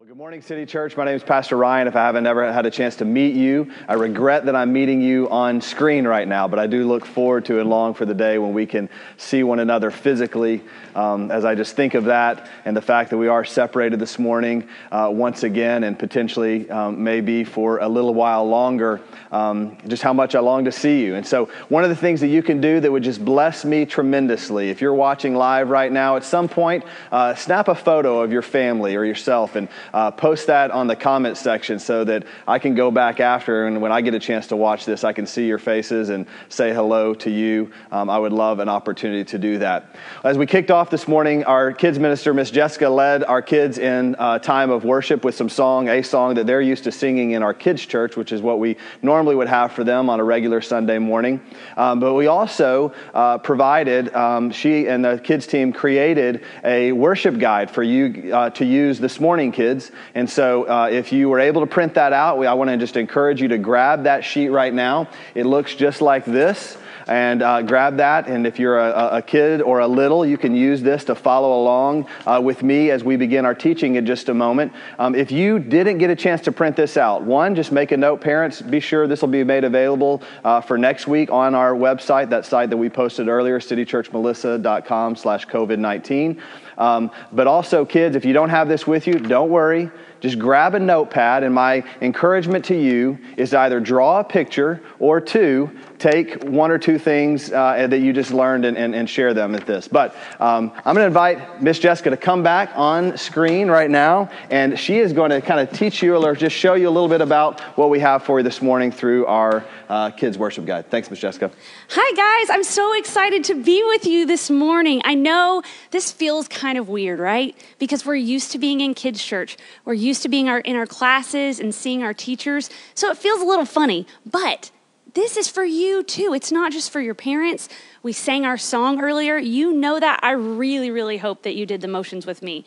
Well, good morning, City Church. My name is Pastor Ryan. If I haven't ever had a chance to meet you, I regret that I'm meeting you on screen right now, but I do look forward to and long for the day when we can see one another physically. Um, as I just think of that and the fact that we are separated this morning uh, once again and potentially um, maybe for a little while longer, um, just how much I long to see you. And so, one of the things that you can do that would just bless me tremendously, if you're watching live right now, at some point, uh, snap a photo of your family or yourself and uh, post that on the comment section so that I can go back after and when I get a chance to watch this, I can see your faces and say hello to you. Um, I would love an opportunity to do that. As we kicked off this morning, our kids minister, Miss Jessica, led our kids in a time of worship with some song, a song that they're used to singing in our kids' church, which is what we normally would have for them on a regular Sunday morning. Um, but we also uh, provided, um, she and the kids team created a worship guide for you uh, to use this morning, kids kids. And so uh, if you were able to print that out, we, I want to just encourage you to grab that sheet right now. It looks just like this and uh, grab that. And if you're a, a, kid or a little, you can use this to follow along uh, with me as we begin our teaching in just a moment. Um, if you didn't get a chance to print this out, one, just make a note, parents, be sure this will be made available uh, for next week on our website, that site that we posted earlier, citychurchmelissa.com slash COVID-19. Um, but also, kids, if you don't have this with you, don't worry. Just grab a notepad, and my encouragement to you is to either draw a picture or two, take one or two things uh, that you just learned and, and, and, share them at this. But um, I'm going to invite Miss Jessica to come back on screen right now, and she is going to kind of teach you or just show you a little bit about what we have for you this morning through our uh, kids worship guide. Thanks, Miss Jessica. Hi, guys. I'm so excited to be with you this morning. I know this feels kind of weird, right? Because we're used to being in kids' church. We're used to being our, in our classes and seeing our teachers. So it feels a little funny, but this is for you too. It's not just for your parents. We sang our song earlier. You know that. I really, really hope that you did the motions with me.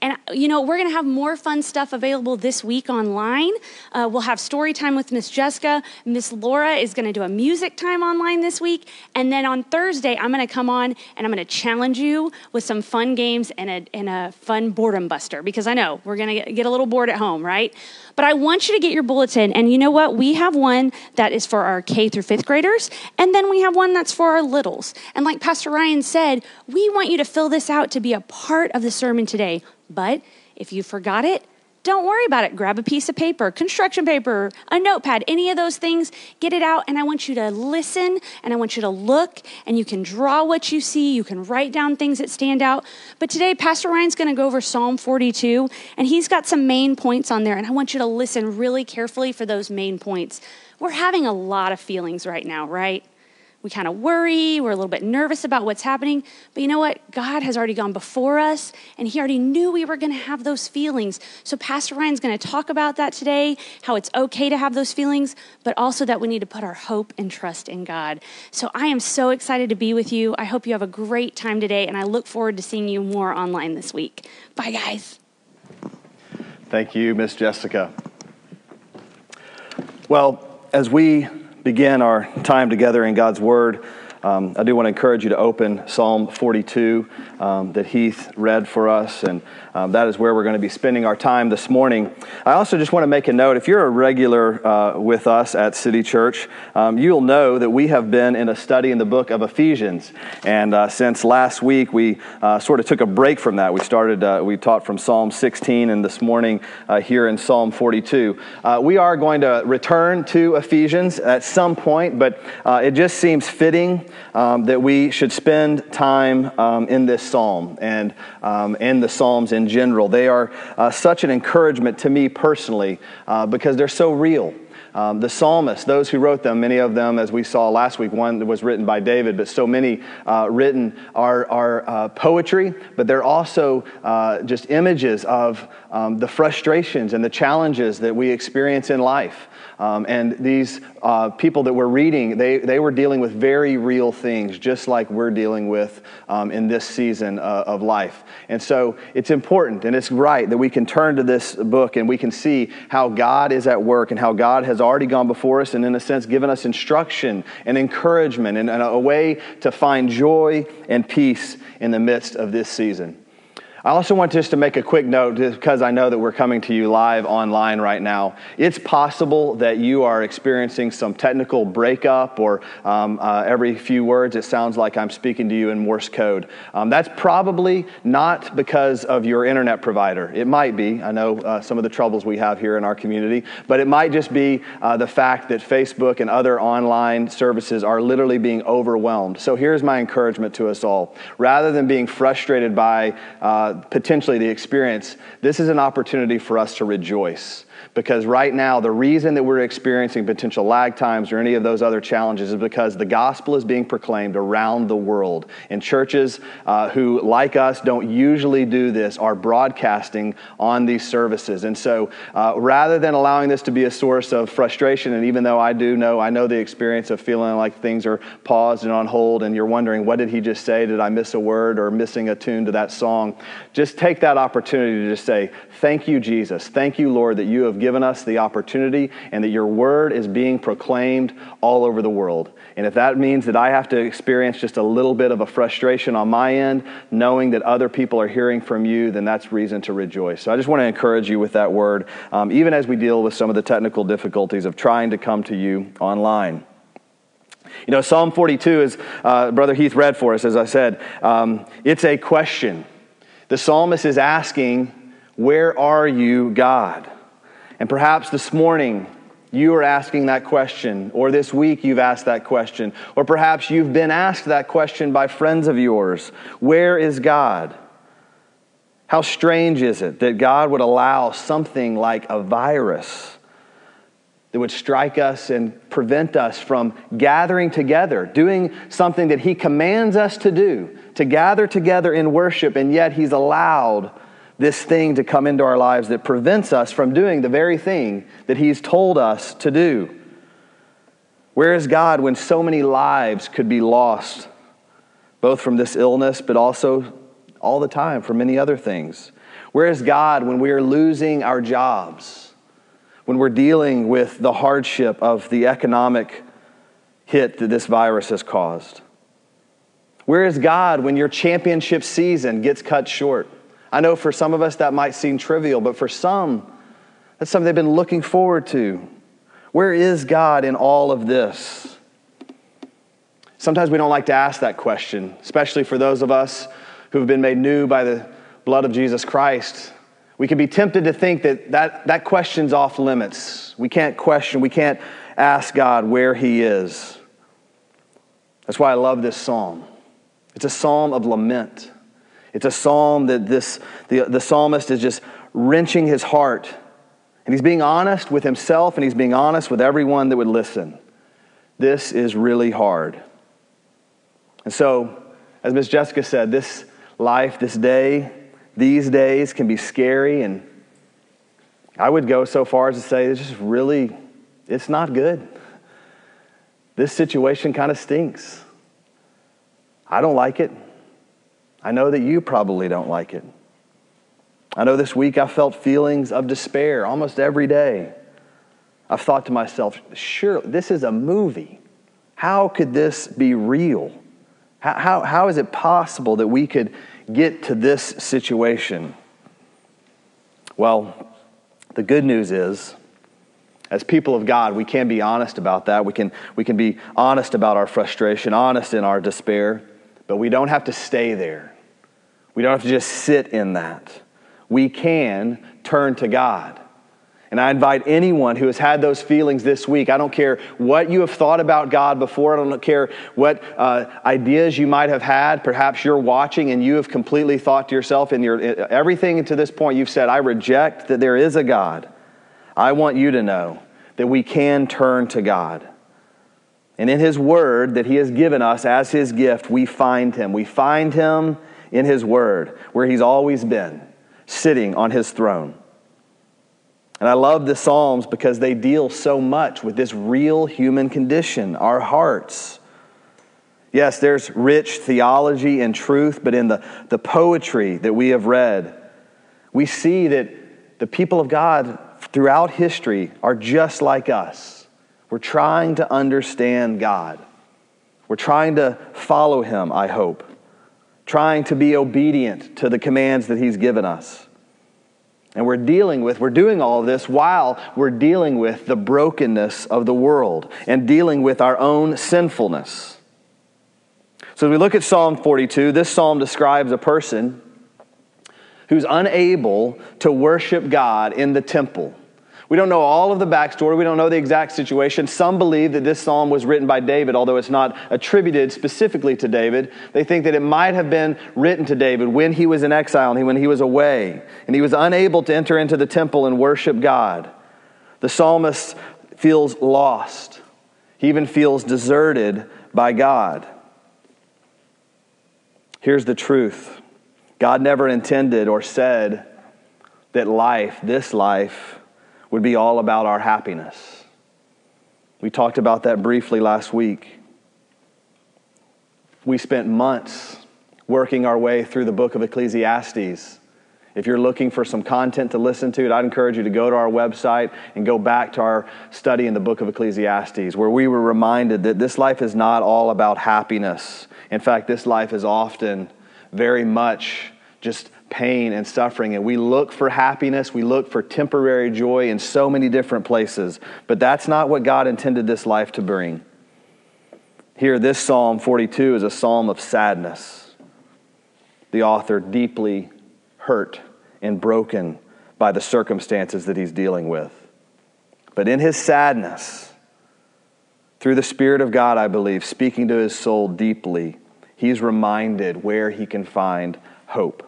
And, you know, we're going to have more fun stuff available this week online. Uh, we'll have story time with Miss Jessica. Miss Laura is going to do a music time online this week. And then on Thursday, I'm going to come on and I'm going to challenge you with some fun games and a, and a fun boredom buster because I know we're going to get a little bored at home, right? But I want you to get your bulletin. And you know what? We have one that is for our K through fifth graders, and then we have one that's for our And like Pastor Ryan said, we want you to fill this out to be a part of the sermon today. But if you forgot it, don't worry about it. Grab a piece of paper, construction paper, a notepad, any of those things, get it out. And I want you to listen and I want you to look and you can draw what you see. You can write down things that stand out. But today, Pastor Ryan's going to go over Psalm 42 and he's got some main points on there. And I want you to listen really carefully for those main points. We're having a lot of feelings right now, right? We kind of worry, we're a little bit nervous about what's happening. But you know what? God has already gone before us, and He already knew we were going to have those feelings. So, Pastor Ryan's going to talk about that today how it's okay to have those feelings, but also that we need to put our hope and trust in God. So, I am so excited to be with you. I hope you have a great time today, and I look forward to seeing you more online this week. Bye, guys. Thank you, Miss Jessica. Well, as we begin our time together in God's Word, um, I do want to encourage you to open Psalm 42 um, that Heath read for us, and um, that is where we're going to be spending our time this morning. I also just want to make a note if you're a regular uh, with us at City Church, um, you'll know that we have been in a study in the book of Ephesians. And uh, since last week, we uh, sort of took a break from that. We started, uh, we taught from Psalm 16, and this morning uh, here in Psalm 42. Uh, we are going to return to Ephesians at some point, but it just seems fitting um, that we should spend time um, in this psalm and um, in the Psalms in general. They are uh, such an encouragement to me personally uh, because they're so real. Um, the psalmists, those who wrote them, many of them, as we saw last week, one was written by David, but so many uh, written are, are uh, poetry, but they're also uh, just images of um, the frustrations and the challenges that we experience in life. Um, and these uh, people that we're reading, they, they were dealing with very real things, just like we're dealing with um, in this season uh, of life. And so it's important and it's right that we can turn to this book and we can see how God is at work and how God has already gone before us and, in a sense, given us instruction and encouragement and, and a way to find joy and peace in the midst of this season. I also want just to make a quick note because I know that we're coming to you live online right now. It's possible that you are experiencing some technical breakup, or um, uh, every few words it sounds like I'm speaking to you in Morse code. Um, that's probably not because of your internet provider. It might be. I know uh, some of the troubles we have here in our community, but it might just be uh, the fact that Facebook and other online services are literally being overwhelmed. So here's my encouragement to us all. Rather than being frustrated by uh, potentially the experience, this is an opportunity for us to rejoice. Because right now, the reason that we're experiencing potential lag times or any of those other challenges is because the gospel is being proclaimed around the world. And churches uh, who, like us, don't usually do this are broadcasting on these services. And so, uh, rather than allowing this to be a source of frustration, and even though I do know, I know the experience of feeling like things are paused and on hold, and you're wondering, what did he just say? Did I miss a word or missing a tune to that song? Just take that opportunity to just say, Thank you, Jesus. Thank you, Lord, that you have given us the opportunity and that your word is being proclaimed all over the world. And if that means that I have to experience just a little bit of a frustration on my end, knowing that other people are hearing from you, then that's reason to rejoice. So I just want to encourage you with that word, um, even as we deal with some of the technical difficulties of trying to come to you online. You know, Psalm 42, is, uh, Brother Heath read for us, as I said, um, it's a question. The psalmist is asking, Where are you, God? And perhaps this morning you are asking that question, or this week you've asked that question, or perhaps you've been asked that question by friends of yours Where is God? How strange is it that God would allow something like a virus that would strike us and prevent us from gathering together, doing something that He commands us to do, to gather together in worship, and yet He's allowed this thing to come into our lives that prevents us from doing the very thing that He's told us to do. Where is God when so many lives could be lost, both from this illness, but also all the time for many other things? Where is God when we are losing our jobs, when we're dealing with the hardship of the economic hit that this virus has caused? Where is God when your championship season gets cut short? I know for some of us that might seem trivial, but for some, that's something they've been looking forward to. Where is God in all of this? Sometimes we don't like to ask that question, especially for those of us who have been made new by the blood of Jesus Christ. We can be tempted to think that that, that question's off limits. We can't question, we can't ask God where He is. That's why I love this psalm. It's a psalm of lament. It's a psalm that this, the, the psalmist is just wrenching his heart. And he's being honest with himself and he's being honest with everyone that would listen. This is really hard. And so, as Miss Jessica said, this life, this day, these days can be scary. And I would go so far as to say it's just really, it's not good. This situation kind of stinks. I don't like it. I know that you probably don't like it. I know this week I felt feelings of despair almost every day. I've thought to myself, sure, this is a movie. How could this be real? How, how, how is it possible that we could get to this situation? Well, the good news is, as people of God, we can be honest about that. We can, we can be honest about our frustration, honest in our despair, but we don't have to stay there. We don't have to just sit in that. We can turn to God. And I invite anyone who has had those feelings this week, I don't care what you have thought about God before, I don't care what uh, ideas you might have had. Perhaps you're watching and you have completely thought to yourself, and your, everything to this point you've said, I reject that there is a God. I want you to know that we can turn to God. And in His Word that He has given us as His gift, we find Him. We find Him in His Word, where He's always been, sitting on His throne. And I love the Psalms because they deal so much with this real human condition, our hearts. Yes, there's rich theology and truth, but in the, the poetry that we have read, we see that the people of God throughout history are just like us. We're trying to understand God. We're trying to follow Him, I hope. trying to be obedient to the commands that He's given us. And we're dealing with, we're doing all of this while we're dealing with the brokenness of the world and dealing with our own sinfulness. So, as we look at Psalm 42, this psalm describes a person who's unable to worship God in the temple. We don't know all of the backstory. We don't know the exact situation. Some believe that this psalm was written by David, although it's not attributed specifically to David. They think that it might have been written to David when he was in exile and when he was away, and he was unable to enter into the temple and worship God. The psalmist feels lost, he even feels deserted by God. Here's the truth God never intended or said that life, this life, would be all about our happiness. We talked about that briefly last week. We spent months working our way through the book of Ecclesiastes. If you're looking for some content to listen to, I'd encourage you to go to our website and go back to our study in the book of Ecclesiastes, where we were reminded that this life is not all about happiness. In fact, this life is often very much just pain and suffering. And we look for happiness, we look for temporary joy in so many different places. But that's not what God intended this life to bring. Here, this Psalm 42 is a psalm of sadness. The author deeply hurt and broken by the circumstances that he's dealing with. But in his sadness, through the Spirit of God, I believe, speaking to his soul deeply, he's reminded where he can find hope.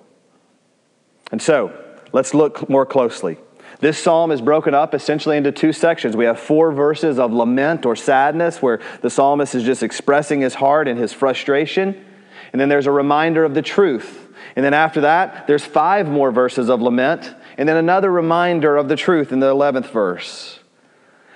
And so, let's look more closely. This psalm is broken up essentially into two sections. We have four verses of lament or sadness where the psalmist is just expressing his heart and his frustration. And then there's a reminder of the truth. And then after that, there's five more verses of lament. And then another reminder of the truth in the 11th verse.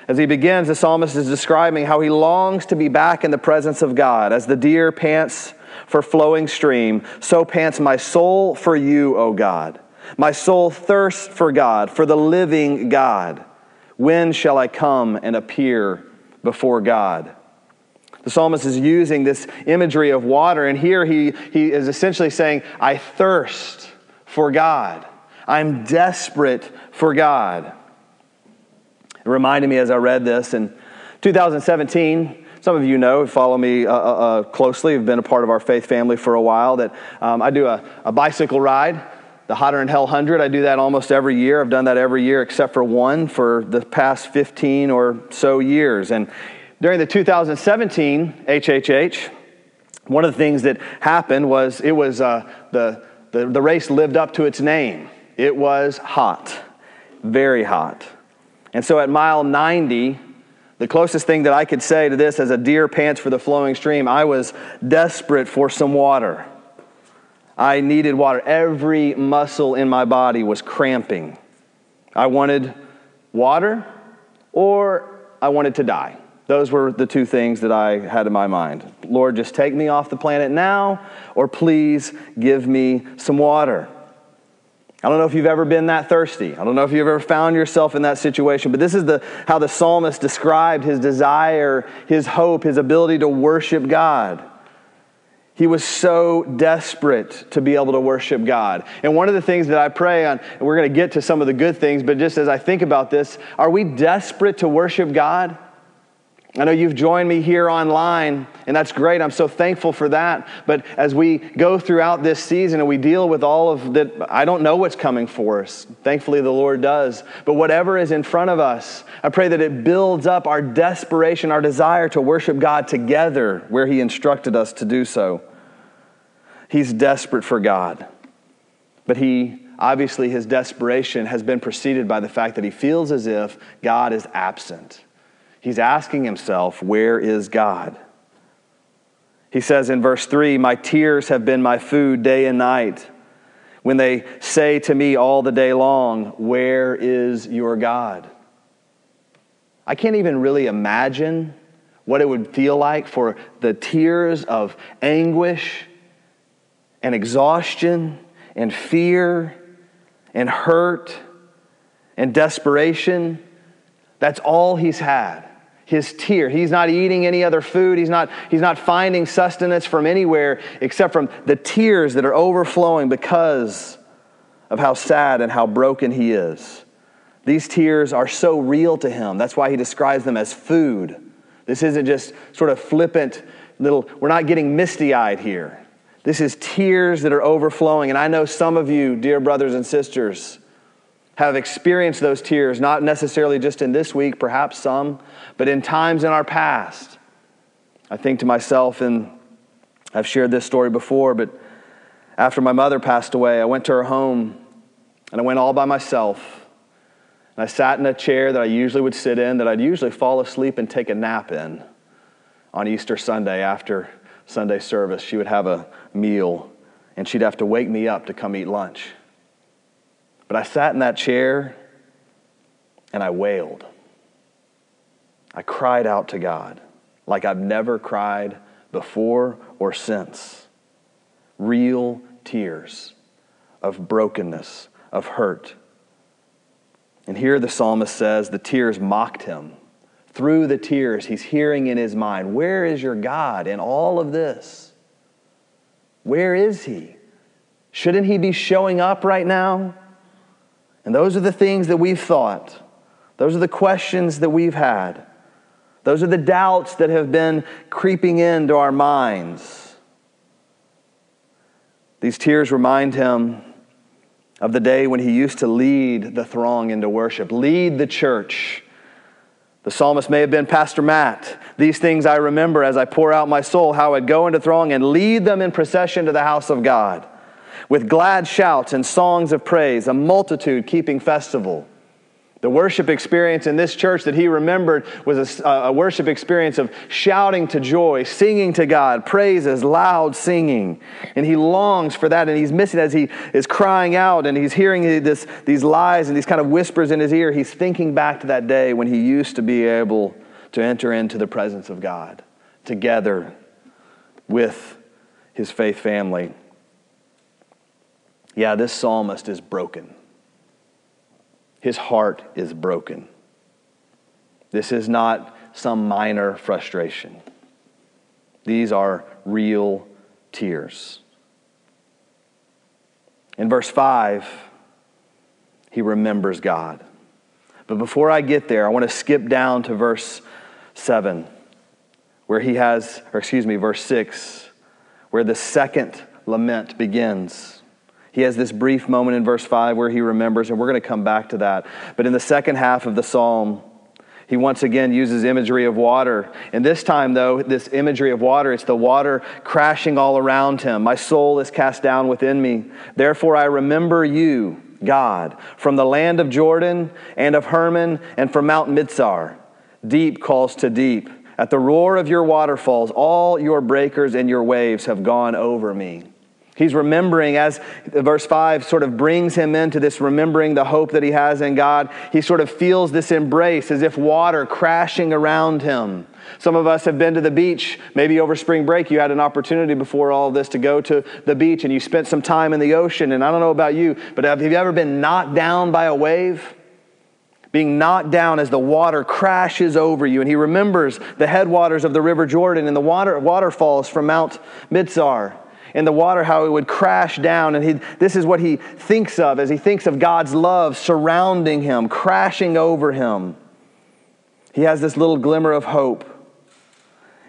As he begins, the psalmist is describing how he longs to be back in the presence of God. As the deer pants for flowing stream, so pants my soul for you, O God. My soul thirsts for God, for the living God. When shall I come and appear before God? The psalmist is using this imagery of water, and here he, he is essentially saying, I thirst for God. I'm desperate for God. It reminded me as I read this in 2017, some of you know, follow me uh, uh, uh, closely, have been a part of our faith family for a while, that um, I do a, a bicycle ride the Hotter than Hell 100. I do that almost every year. I've done that every year except for one for the past 15 or so years. And during the 2017 HHH, one of the things that happened was it was uh, the, the, the race lived up to its name. It was hot, very hot. And so at mile 90, the closest thing that I could say to this as a deer pants for the flowing stream, I was desperate for some water. I needed water. Every muscle in my body was cramping. I wanted water or I wanted to die. Those were the two things that I had in my mind. Lord, just take me off the planet now, or please give me some water. I don't know if you've ever been that thirsty. I don't know if you've ever found yourself in that situation, but this is the, how the psalmist described his desire, his hope, his ability to worship God. He was so desperate to be able to worship God. And one of the things that I pray on, and we're going to get to some of the good things, but just as I think about this, are we desperate to worship God? I know you've joined me here online, and that's great. I'm so thankful for that. But as we go throughout this season and we deal with all of that, I don't know what's coming for us. Thankfully, the Lord does. But whatever is in front of us, I pray that it builds up our desperation, our desire to worship God together where He instructed us to do so. He's desperate for God. But he, obviously, his desperation has been preceded by the fact that he feels as if God is absent. He's asking himself, Where is God? He says in verse 3 My tears have been my food day and night. When they say to me all the day long, Where is your God? I can't even really imagine what it would feel like for the tears of anguish and exhaustion and fear and hurt and desperation. That's all he's had. His tear. He's not eating any other food. He's not, he's not finding sustenance from anywhere except from the tears that are overflowing because of how sad and how broken he is. These tears are so real to him. That's why he describes them as food. This isn't just sort of flippant little, we're not getting misty eyed here. This is tears that are overflowing. And I know some of you, dear brothers and sisters, have experienced those tears, not necessarily just in this week, perhaps some, but in times in our past. I think to myself, and I've shared this story before, but after my mother passed away, I went to her home and I went all by myself. And I sat in a chair that I usually would sit in, that I'd usually fall asleep and take a nap in on Easter Sunday after Sunday service. She would have a meal and she'd have to wake me up to come eat lunch. But I sat in that chair and I wailed. I cried out to God like I've never cried before or since. Real tears of brokenness, of hurt and here the psalmist says the tears mocked him. Through the tears, he's hearing in his mind, Where is your God in all of this? Where is he? Shouldn't he be showing up right now? And those are the things that we've thought. Those are the questions that we've had. Those are the doubts that have been creeping into our minds. These tears remind him of the day when he used to lead the throng into worship, lead the church. The psalmist may have been Pastor Matt. These things I remember as I pour out my soul, how I'd go into throng and lead them in procession to the house of God with glad shouts and songs of praise, a multitude keeping festival. The worship experience in this church that he remembered was a, a, worship experience of shouting to joy, singing to God, praises, loud singing. And he longs for that, and he's missing as he is crying out and he's hearing this, these lies and these kind of whispers in his ear. He's thinking back to that day when he used to be able to enter into the presence of God together with his faith family. Yeah, this psalmist is broken. His heart is broken. This is not some minor frustration. These are real tears. In verse 5, he remembers God. But before I get there, I want to skip down to verse 7, where he has, or excuse me, verse 6, where the second lament begins. He has this brief moment in verse 5 where he remembers, and we're going to come back to that. But in the second half of the psalm, he once again uses imagery of water. And this time, though, this imagery of water, it's the water crashing all around him. My soul is cast down within me. Therefore, I remember you, God, from the land of Jordan and of Hermon and from Mount Mizar. Deep calls to deep. At the roar of your waterfalls, all your breakers and your waves have gone over me. He's remembering as verse 5 sort of brings him into this remembering the hope that he has in God. He sort of feels this embrace as if water crashing around him. Some of us have been to the beach, maybe over spring break. You had an opportunity before all this to go to the beach and you spent some time in the ocean. And I don't know about you, but have you ever been knocked down by a wave? Being knocked down as the water crashes over you. And he remembers the headwaters of the River Jordan and the water, waterfalls from Mount Mizar in the water, how it would crash down. And he, this is what he thinks of as he thinks of God's love surrounding him, crashing over him. He has this little glimmer of hope.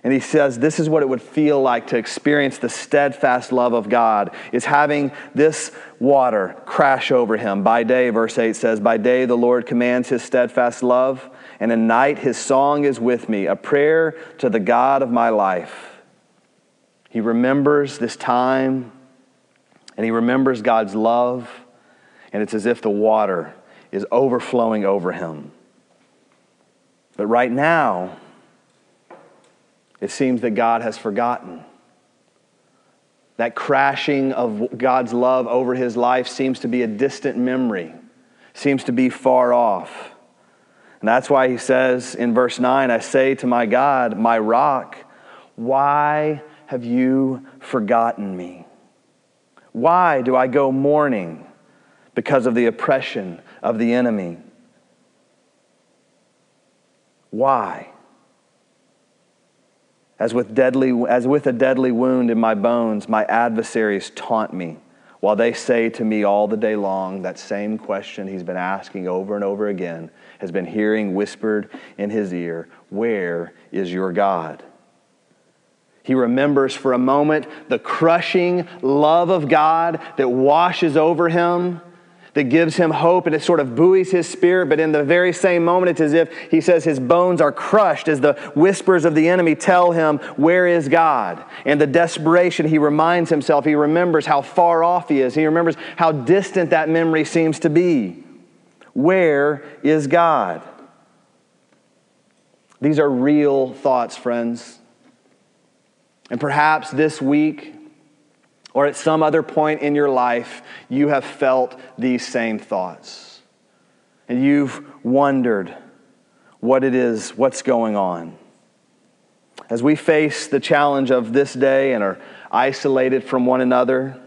And he says, This is what it would feel like to experience the steadfast love of God, is having this water crash over him. By day, verse 8 says, By day the Lord commands his steadfast love, and at night his song is with me, a prayer to the God of my life. He remembers this time and he remembers God's love, and it's as if the water is overflowing over him. But right now, it seems that God has forgotten. That crashing of God's love over his life seems to be a distant memory, seems to be far off. And that's why he says in verse 9, I say to my God, my rock, why have you forgotten me? Why do I go mourning because of the oppression of the enemy? Why? As with, deadly, as with a deadly wound in my bones, my adversaries taunt me, while they say to me all the day long that same question he's been asking over and over again, has been hearing whispered in his ear Where is your God? He remembers for a moment the crushing love of God that washes over him that gives him hope and it sort of buoys his spirit. But in the very same moment, it's as if he says his bones are crushed as the whispers of the enemy tell him, Where is God? And the desperation, he reminds himself, he remembers how far off he is. He remembers how distant that memory seems to be. Where is God? These are real thoughts, friends. And perhaps this week, or at some other point in your life, you have felt these same thoughts. And you've wondered what it is, what's going on. As we face the challenge of this day and are isolated from one another,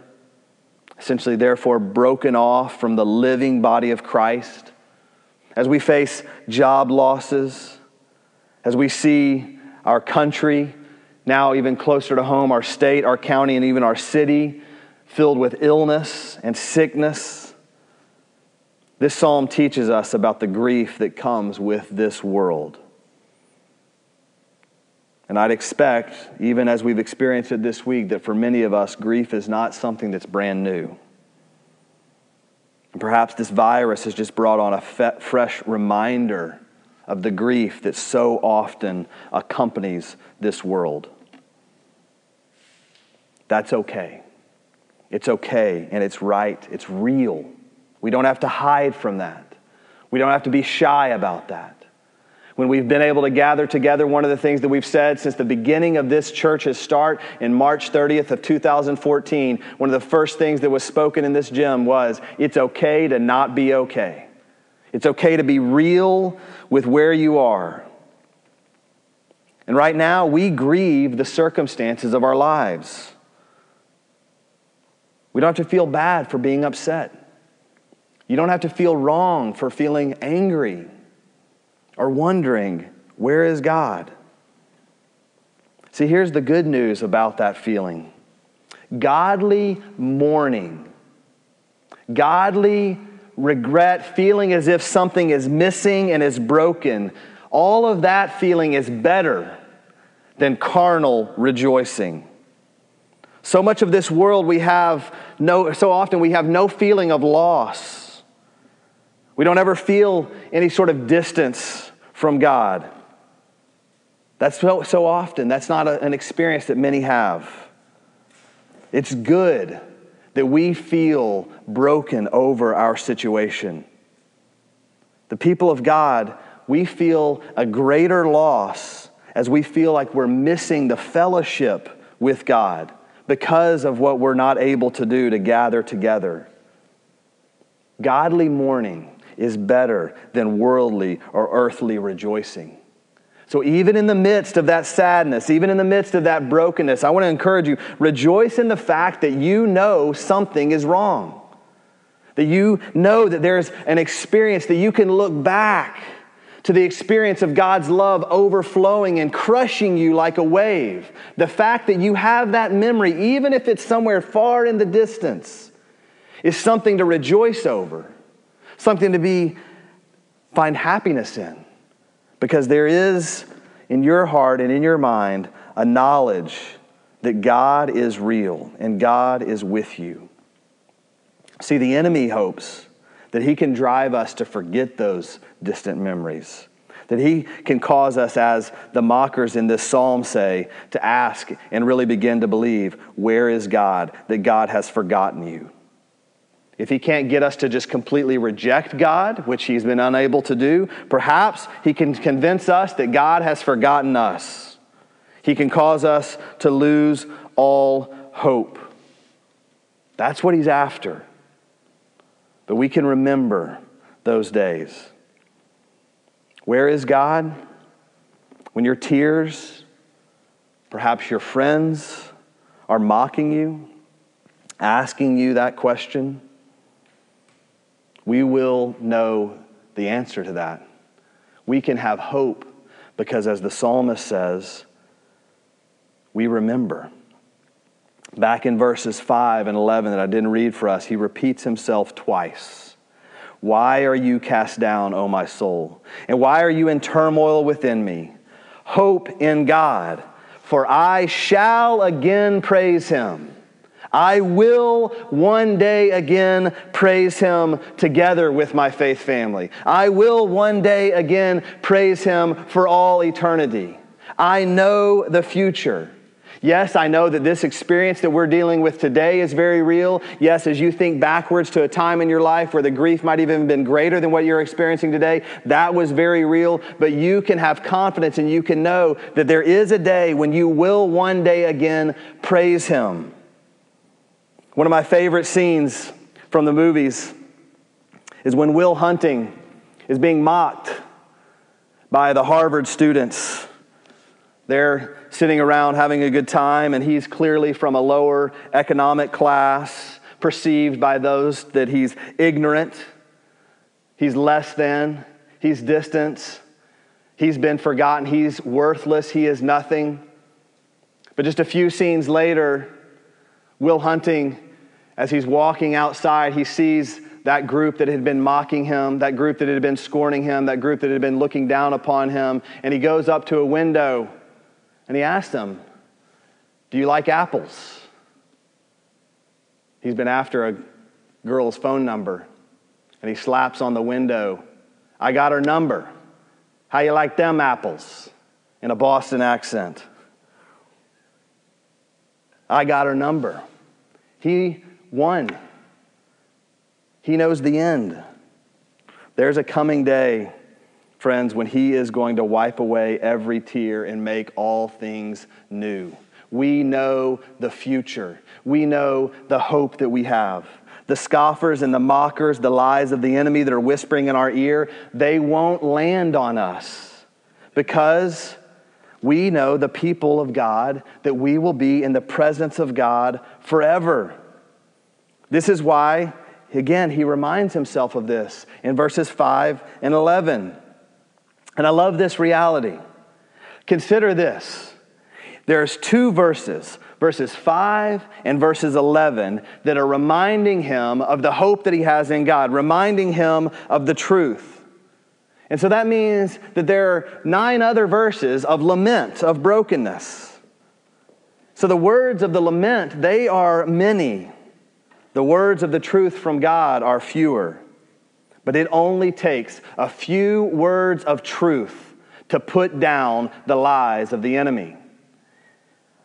essentially, therefore, broken off from the living body of Christ, as we face job losses, as we see our country now even closer to home, our state, our county, and even our city filled with illness and sickness. This psalm teaches us about the grief that comes with this world. And I'd expect, even as we've experienced it this week, that for many of us, grief is not something that's brand new. And perhaps this virus has just brought on a fe- fresh reminder of the grief that so often accompanies this world. That's okay. It's okay and it's right. It's real. We don't have to hide from that. We don't have to be shy about that. When we've been able to gather together, one of the things that we've said since the beginning of this church's start in March 30th of 2014, one of the first things that was spoken in this gym was it's okay to not be okay. It's okay to be real with where you are. And right now, we grieve the circumstances of our lives. We don't have to feel bad for being upset. You don't have to feel wrong for feeling angry or wondering, where is God? See, here's the good news about that feeling godly mourning, godly regret, feeling as if something is missing and is broken. All of that feeling is better than carnal rejoicing. So much of this world we have no, so often we have no feeling of loss. We don't ever feel any sort of distance from God. That's so, so often, that's not a, an experience that many have. It's good that we feel broken over our situation. The people of God, we feel a greater loss as we feel like we're missing the fellowship with God because of what we're not able to do to gather together. Godly mourning is better than worldly or earthly rejoicing. So, even in the midst of that sadness, even in the midst of that brokenness, I want to encourage you rejoice in the fact that you know something is wrong. That you know that there's an experience that you can look back to the experience of God's love overflowing and crushing you like a wave. The fact that you have that memory, even if it's somewhere far in the distance, is something to rejoice over, something to be find happiness in. Because there is in your heart and in your mind a knowledge that God is real and God is with you. See, the enemy hopes that he can drive us to forget those distant memories. That he can cause us, as the mockers in this psalm say, to ask and really begin to believe, Where is God? That God has forgotten you. If he can't get us to just completely reject God, which he's been unable to do, perhaps he can convince us that God has forgotten us. He can cause us to lose all hope. That's what he's after. But we can remember those days. Where is God? When your tears, perhaps your friends, are mocking you, asking you that question, we will know the answer to that. We can have hope because, as the psalmist says, we remember. Back in verses 5 and 11 that I didn't read for us, he repeats himself twice. Why are you cast down, O my soul? And why are you in turmoil within me? Hope in God, for I shall again praise him. I will one day again praise him together with my faith family. I will one day again praise him for all eternity. I know the future. Yes, I know that this experience that we're dealing with today is very real. Yes, as you think backwards to a time in your life where the grief might even have been greater than what you're experiencing today, that was very real. But you can have confidence and you can know that there is a day when you will one day again praise Him. One of my favorite scenes from the movies is when Will Hunting is being mocked by the Harvard students. They're sitting around having a good time, and he's clearly from a lower economic class, perceived by those that he's ignorant, he's less than, he's distant, he's been forgotten, he's worthless, he is nothing. But just a few scenes later, Will Hunting, as he's walking outside, he sees that group that had been mocking him, that group that had been scorning him, that group that had been looking down upon him, and he goes up to a window and he asked him, Do you like apples? He's been after a girl's phone number and he slaps on the window. I got her number. How you like them apples? In a Boston accent. I got her number. He won. He knows the end. There's a coming day friends, when He is going to wipe away every tear and make all things new. We know the future, we know the hope that we have. The scoffers and the mockers, the lies of the enemy that are whispering in our ear, they won't land on us because we know the people of God that we will be in the presence of God forever. This is why, again, he reminds himself of this in verses 5 and 11. And I love this reality. Consider this there's two verses, verses 5 and verses 11, that are reminding him of the hope that he has in God, reminding him of the truth. And so that means that there are nine other verses of lament, of brokenness. So the words of the lament, they are many. The words of the truth from God are fewer. But it only takes a few words of truth to put down the lies of the enemy.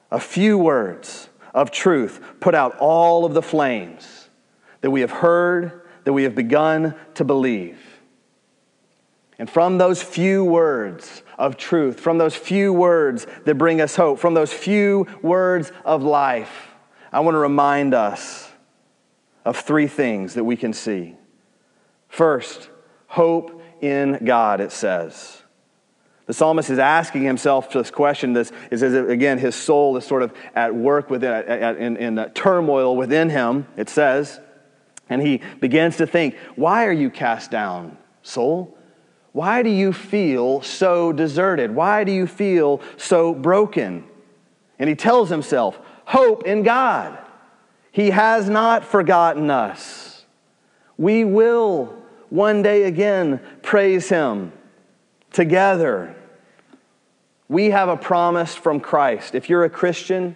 A few words of truth put out all of the flames that we have heard, that we have begun to believe. And from those few words of truth, from those few words that bring us hope, from those few words of life, I want to remind us of three things that we can see. First, hope in God, it says. The psalmist is asking himself this question. This is, again, his soul is sort of at work within, in, in turmoil within him, it says. And he begins to think, Why are you cast down, soul? Why do you feel so deserted? Why do you feel so broken? And he tells himself, Hope in God. He has not forgotten us. We will one day again praise Him together. We have a promise from Christ. If you're a Christian,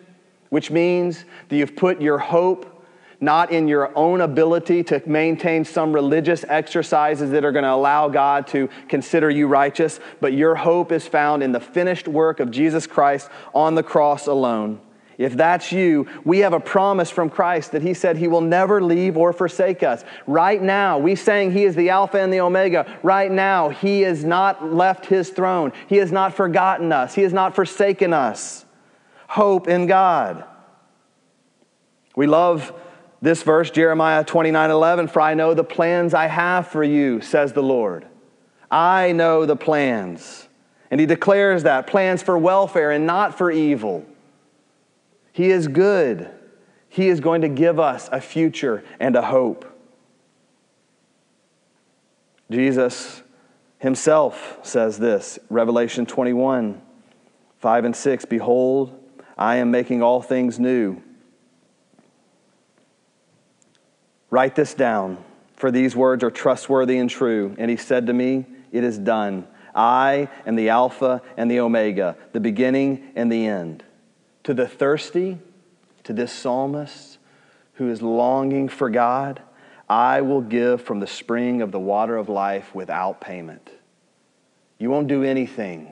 which means that you've put your hope not in your own ability to maintain some religious exercises that are going to allow God to consider you righteous, but your hope is found in the finished work of Jesus Christ on the cross alone. If that's you, we have a promise from Christ that He said He will never leave or forsake us. Right now, we saying He is the Alpha and the Omega. Right now, He has not left His throne. He has not forgotten us. He has not forsaken us. Hope in God. We love this verse, Jeremiah 29 11. For I know the plans I have for you, says the Lord. I know the plans. And He declares that plans for welfare and not for evil he is good. He is going to give us a future and a hope. Jesus himself says this Revelation 21 5 and 6 Behold, I am making all things new. Write this down, for these words are trustworthy and true. And he said to me, It is done. I am the Alpha and the Omega, the beginning and the end. To the thirsty, to this psalmist who is longing for God, I will give from the spring of the water of life without payment. You won't do anything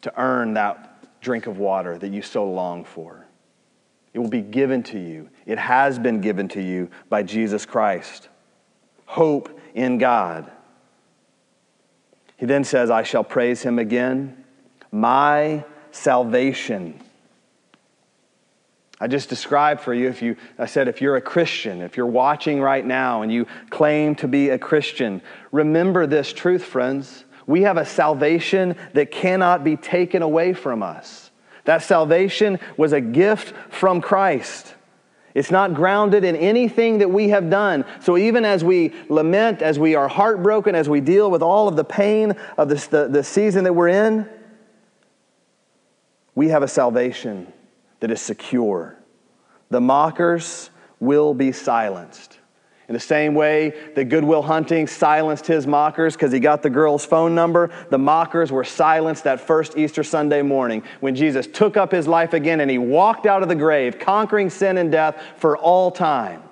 to earn that drink of water that you so long for. It will be given to you. It has been given to you by Jesus Christ. Hope in God. He then says, I shall praise him again. My salvation. I just described for you if you I said if you're a Christian, if you're watching right now and you claim to be a Christian, remember this truth, friends. We have a salvation that cannot be taken away from us. That salvation was a gift from Christ. It's not grounded in anything that we have done. So even as we lament, as we are heartbroken, as we deal with all of the pain of the, the season that we're in, we have a salvation that is secure. The mockers will be silenced. In the same way that Good Will Hunting silenced his mockers because he got the girl's phone number, the mockers were silenced that first Easter Sunday morning when Jesus took up his life again and he walked out of the grave, conquering sin and death for all time.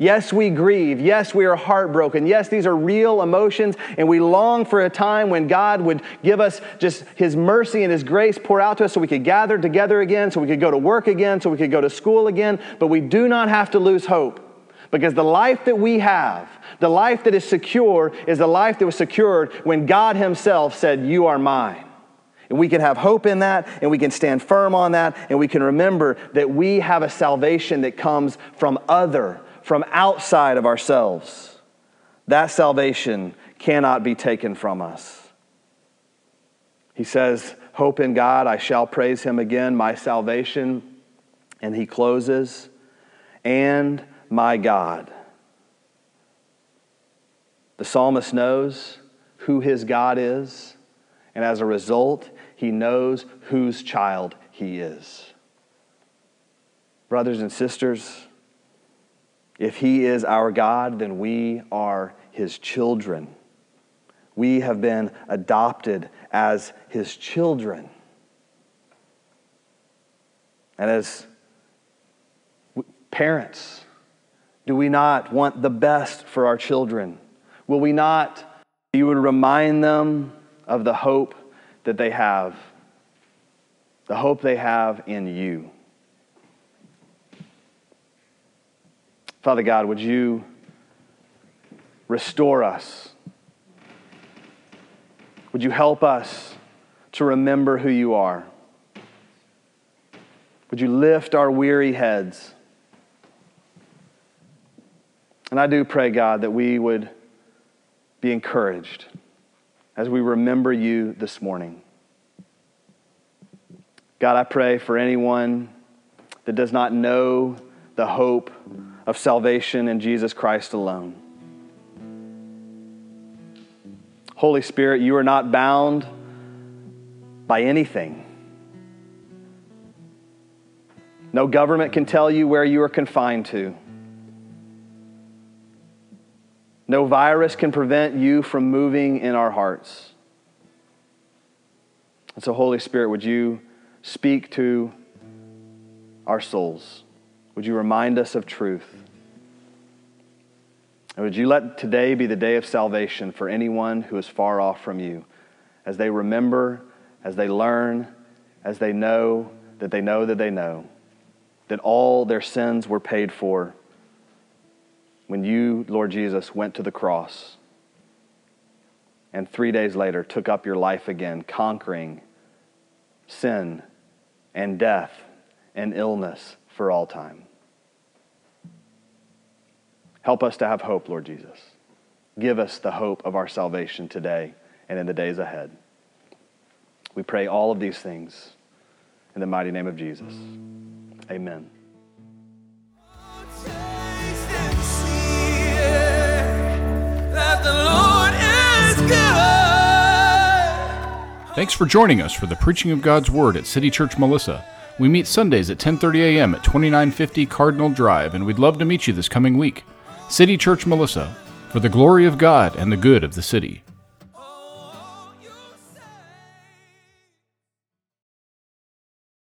Yes, we grieve. Yes, we are heartbroken. Yes, these are real emotions, and we long for a time when God would give us just His mercy and His grace pour out to us so we could gather together again, so we could go to work again, so we could go to school again. But we do not have to lose hope. Because the life that we have, the life that is secure, is the life that was secured when God Himself said, You are mine. And we can have hope in that, and we can stand firm on that, and we can remember that we have a salvation that comes from other, from outside of ourselves. That salvation cannot be taken from us. He says, Hope in God, I shall praise Him again, my salvation. And He closes, and my God. The psalmist knows who his God is, and as a result, he knows whose child he is. Brothers and sisters, if he is our God, then we are his children. We have been adopted as his children. And as parents, do we not want the best for our children? Will we not, you would remind them of the hope that they have, the hope they have in you? Father God, would you restore us? Would you help us to remember who you are? Would you lift our weary heads? And I do pray, God, that we would be encouraged as we remember you this morning. God, I pray for anyone that does not know the hope of salvation in Jesus Christ alone. Holy Spirit, you are not bound by anything. No government can tell you where you are confined to. No virus can prevent you from moving in our hearts. And so, Holy Spirit, would you speak to our souls? Would you remind us of truth? And would you let today be the day of salvation for anyone who is far off from you as they remember, as they learn, as they know that they know that they know that all their sins were paid for when you, Lord Jesus, went to the cross and three days later took up your life again, conquering sin and death and illness for all time. Help us to have hope, Lord Jesus. Give us the hope of our salvation today and in the days ahead. We pray all of these things in the mighty name of Jesus. Amen. Thanks for joining us for the preaching of God's Word at City Church Melissa. We meet Sundays at 10:30 a.m. at 2950 Cardinal Drive, and we'd love to meet you this coming week. City Church Melissa, for the glory of God and the good of the city.